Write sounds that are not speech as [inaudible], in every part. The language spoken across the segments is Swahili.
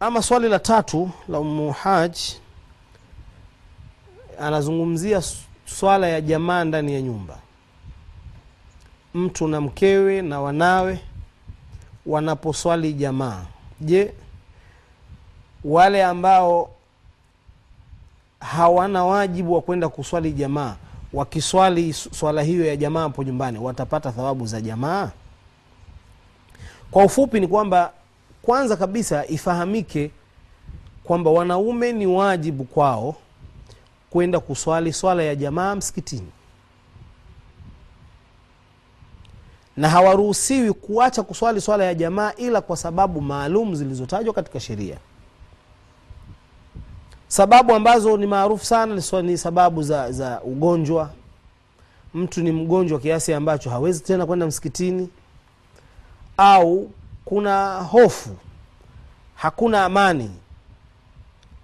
ama swali la tatu la umu haj anazungumzia swala ya jamaa ndani ya nyumba. Mtu na mkewe na wanawe wanaposwali jamaa. Je wale ambao hawana wajibu wa kwenda kuswali jamaa wakiswali swala hiyo ya jamaa hapo nyumbani watapata thawabu za jamaa? Kwa ufupi ni kwamba kwanza kabisa ifahamike kwamba wanaume ni wajibu kwao kwenda kuswali swala ya jamaa msikitini. Na hawaruhusiwi kuacha kuswali swala ya jamaa ila kwa sababu maalum zilizotajwa katika sheria. Sababu ambazo ni maarufu sana ni sababu za, za ugonjwa. Mtu ni mgonjwa kiasi ambacho hawezi tena kwenda msikitini au kuna hofu hakuna amani.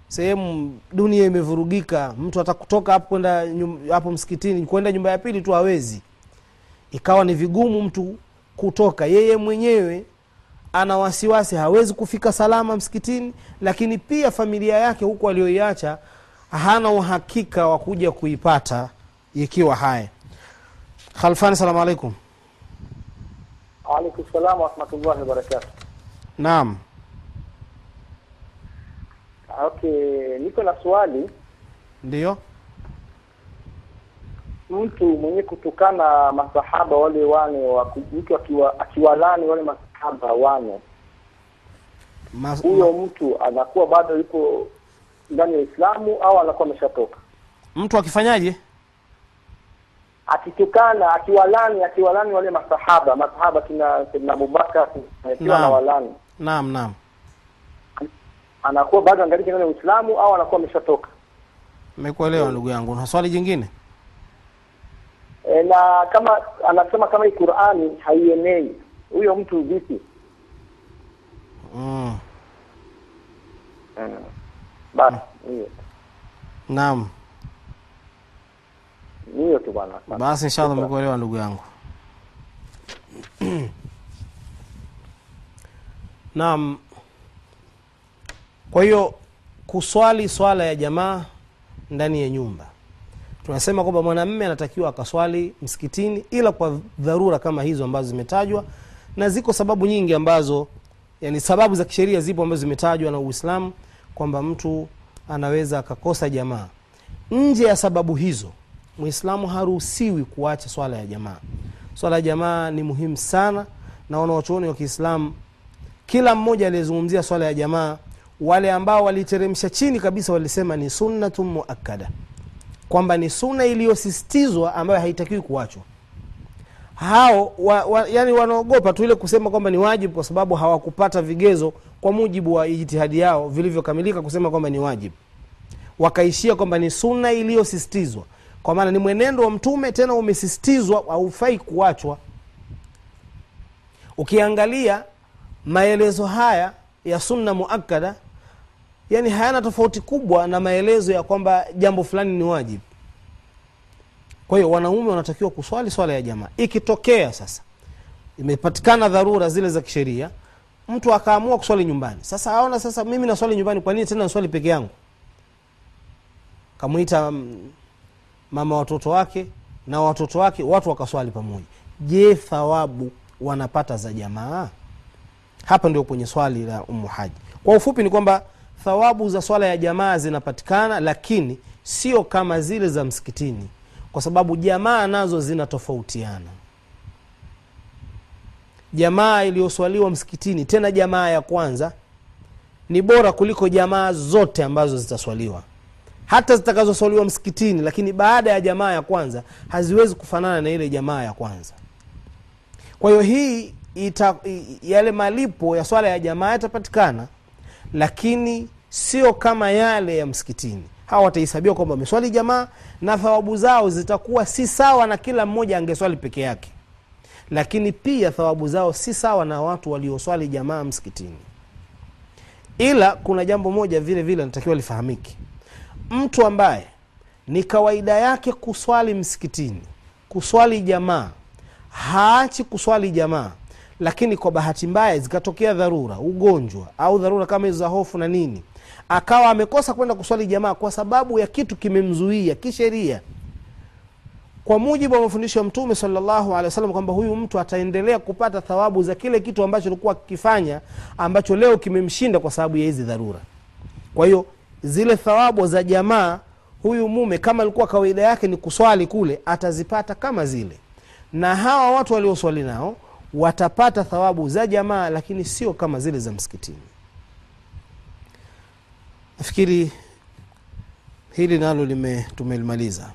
Sehemu dunia imevurugika mtu hata kutoka hapo kwenda hapo msikitini kwenda nyumba ya pili tu hawezi. Ikawa ni vigumu mtu kutoka. Yeye mwenyewe ana wasiwasi hawezi kufika salama msikitini lakini pia familia yake huku aliyoiacha hana uhakika wa kuja kuipata ikiwa haya khalfani salamu alaikum Waalaikum salam warahmatullahi wabarakatu. naam Okay, niko na swali. ndio Mtu mwenye kutukana masahaba wale wane wa mtu akiwa akiwalani wale masahaba wane, Mas, huyo mtu anakuwa bado yuko ndani ya Uislamu au anakuwa ameshatoka? mtu akifanyaje Akitukana, akiwalani, akiwalani wale masahaba, masahaba kina Sayyidina Abubakar akiwa na walani, naam naam anakuwa bado angaliki ndani Uislamu au anakuwa ameshatoka? Nimekuelewa ndugu yangu na swali jingine E, na kama anasema kama hii Qur'ani haienei, huyo mtu vipi? mm. Mm. Basi Mm. naam hiyo tu bwana. Basi inshallah umekuelewa ndugu yangu. [clears throat] Naam. Kwa hiyo kuswali swala ya jamaa ndani ya nyumba. Tunasema kwamba mwanamme anatakiwa akaswali msikitini ila kwa dharura kama hizo ambazo zimetajwa na ziko sababu nyingi ambazo yani sababu za kisheria zipo ambazo zimetajwa na uislamu kwamba mtu anaweza akakosa jamaa. Nje ya sababu hizo mwislamu haruhusiwi kuacha swala ya jamaa. Swala ya jamaa ni muhimu sana na wanawachuoni wa kiislamu kila mmoja aliyezungumzia swala ya jamaa wale ambao waliteremsha chini kabisa walisema ni sunnatun muakkada kwamba ni sunna iliyosisitizwa ambayo haitakiwi kuachwa. Hao wa, wa, yani wanaogopa tu ile kusema kwamba ni wajibu kwa sababu hawakupata vigezo kwa mujibu wa ijtihadi yao vilivyokamilika kusema kwamba ni wajibu wakaishia kwamba ni sunna iliyosisitizwa kwa maana ni mwenendo wa mtume tena umesisitizwa haufai kuachwa. Ukiangalia maelezo haya ya sunna muakada yani hayana tofauti kubwa na maelezo ya kwamba jambo fulani ni wajibu. Kwa hiyo wanaume wanatakiwa kuswali swala ya jamaa. Ikitokea sasa imepatikana dharura zile za kisheria mtu akaamua kuswali nyumbani. Sasa aona sasa mimi naswali nyumbani kwa nini tena naswali peke yangu? Kamwita mm, mama watoto wake na watoto wake watu wakaswali pamoja. Je thawabu wanapata za jamaa? Hapa ndio kwenye swali la umu haji. Kwa ufupi ni kwamba thawabu za swala ya jamaa zinapatikana lakini sio kama zile za msikitini kwa sababu jamaa nazo zinatofautiana. Jamaa iliyoswaliwa msikitini tena jamaa ya kwanza ni bora kuliko jamaa zote ambazo zitaswaliwa hata zitakazoswaliwa msikitini lakini baada ya jamaa ya kwanza haziwezi kufanana na ile jamaa ya kwanza. Kwa hiyo hii ita, yale malipo ya swala ya jamaa yatapatikana lakini sio kama yale ya msikitini. Hawa watahesabiwa kwamba wameswali jamaa na thawabu zao zitakuwa si sawa na kila mmoja angeswali peke yake. Lakini pia thawabu zao si sawa na watu walioswali jamaa msikitini. Ila kuna jambo moja vile vile natakiwa lifahamike mtu ambaye ni kawaida yake kuswali msikitini kuswali jamaa haachi kuswali jamaa lakini kwa bahati mbaya zikatokea dharura ugonjwa au dharura kama hizo za hofu na nini akawa amekosa kwenda kuswali jamaa kwa sababu ya kitu kimemzuia kisheria. Kwa mujibu wa mafundisho ya mtume salllahu alehi wasallam kwamba huyu mtu ataendelea kupata thawabu za kile kitu ambacho alikuwa akikifanya ambacho leo kimemshinda kwa sababu ya hizi dharura. Kwa hiyo zile thawabu za jamaa huyu mume kama alikuwa kawaida yake ni kuswali kule atazipata kama zile. Na hawa watu walioswali nao watapata thawabu za jamaa lakini sio kama zile za msikitini. Nafikiri hili nalo lime tumelimaliza